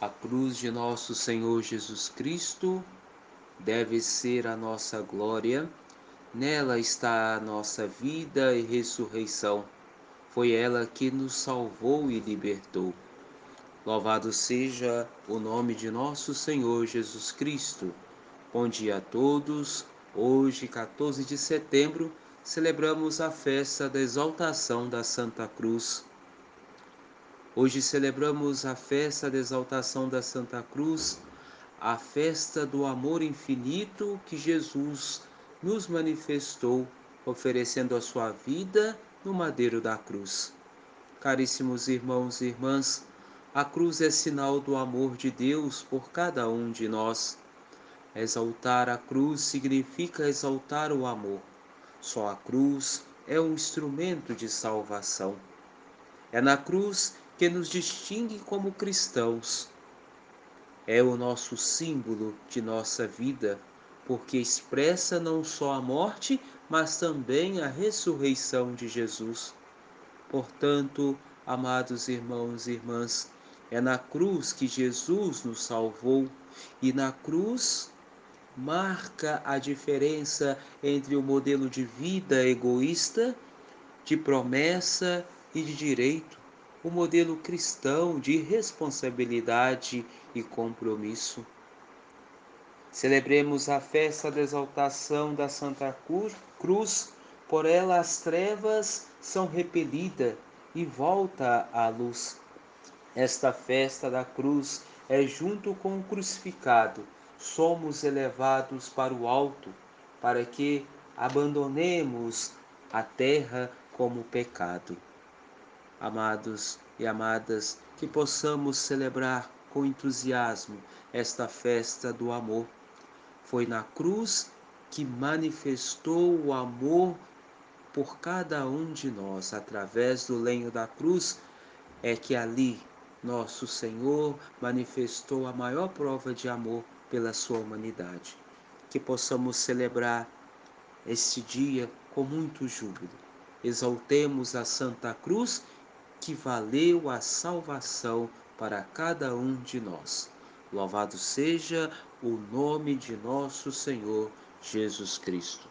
A cruz de nosso Senhor Jesus Cristo deve ser a nossa glória, nela está a nossa vida e ressurreição. Foi ela que nos salvou e libertou. Louvado seja o nome de nosso Senhor Jesus Cristo. Bom dia a todos. Hoje, 14 de setembro, celebramos a festa da exaltação da Santa Cruz. Hoje celebramos a festa da exaltação da Santa Cruz, a festa do amor infinito que Jesus nos manifestou, oferecendo a sua vida no madeiro da cruz. Caríssimos irmãos e irmãs, a cruz é sinal do amor de Deus por cada um de nós. Exaltar a cruz significa exaltar o amor. Só a cruz é um instrumento de salvação. É na cruz que nos distingue como cristãos. É o nosso símbolo de nossa vida, porque expressa não só a morte, mas também a ressurreição de Jesus. Portanto, amados irmãos e irmãs, é na cruz que Jesus nos salvou e na cruz marca a diferença entre o modelo de vida egoísta, de promessa e de direito o modelo cristão de responsabilidade e compromisso. Celebremos a festa da exaltação da Santa Cruz, por ela as trevas são repelidas e volta à luz. Esta festa da cruz é junto com o crucificado, somos elevados para o alto, para que abandonemos a terra como pecado amados e amadas, que possamos celebrar com entusiasmo esta festa do amor. Foi na cruz que manifestou o amor por cada um de nós, através do lenho da cruz, é que ali nosso Senhor manifestou a maior prova de amor pela sua humanidade. Que possamos celebrar este dia com muito júbilo. Exaltemos a Santa Cruz que valeu a salvação para cada um de nós. Louvado seja o nome de nosso Senhor Jesus Cristo.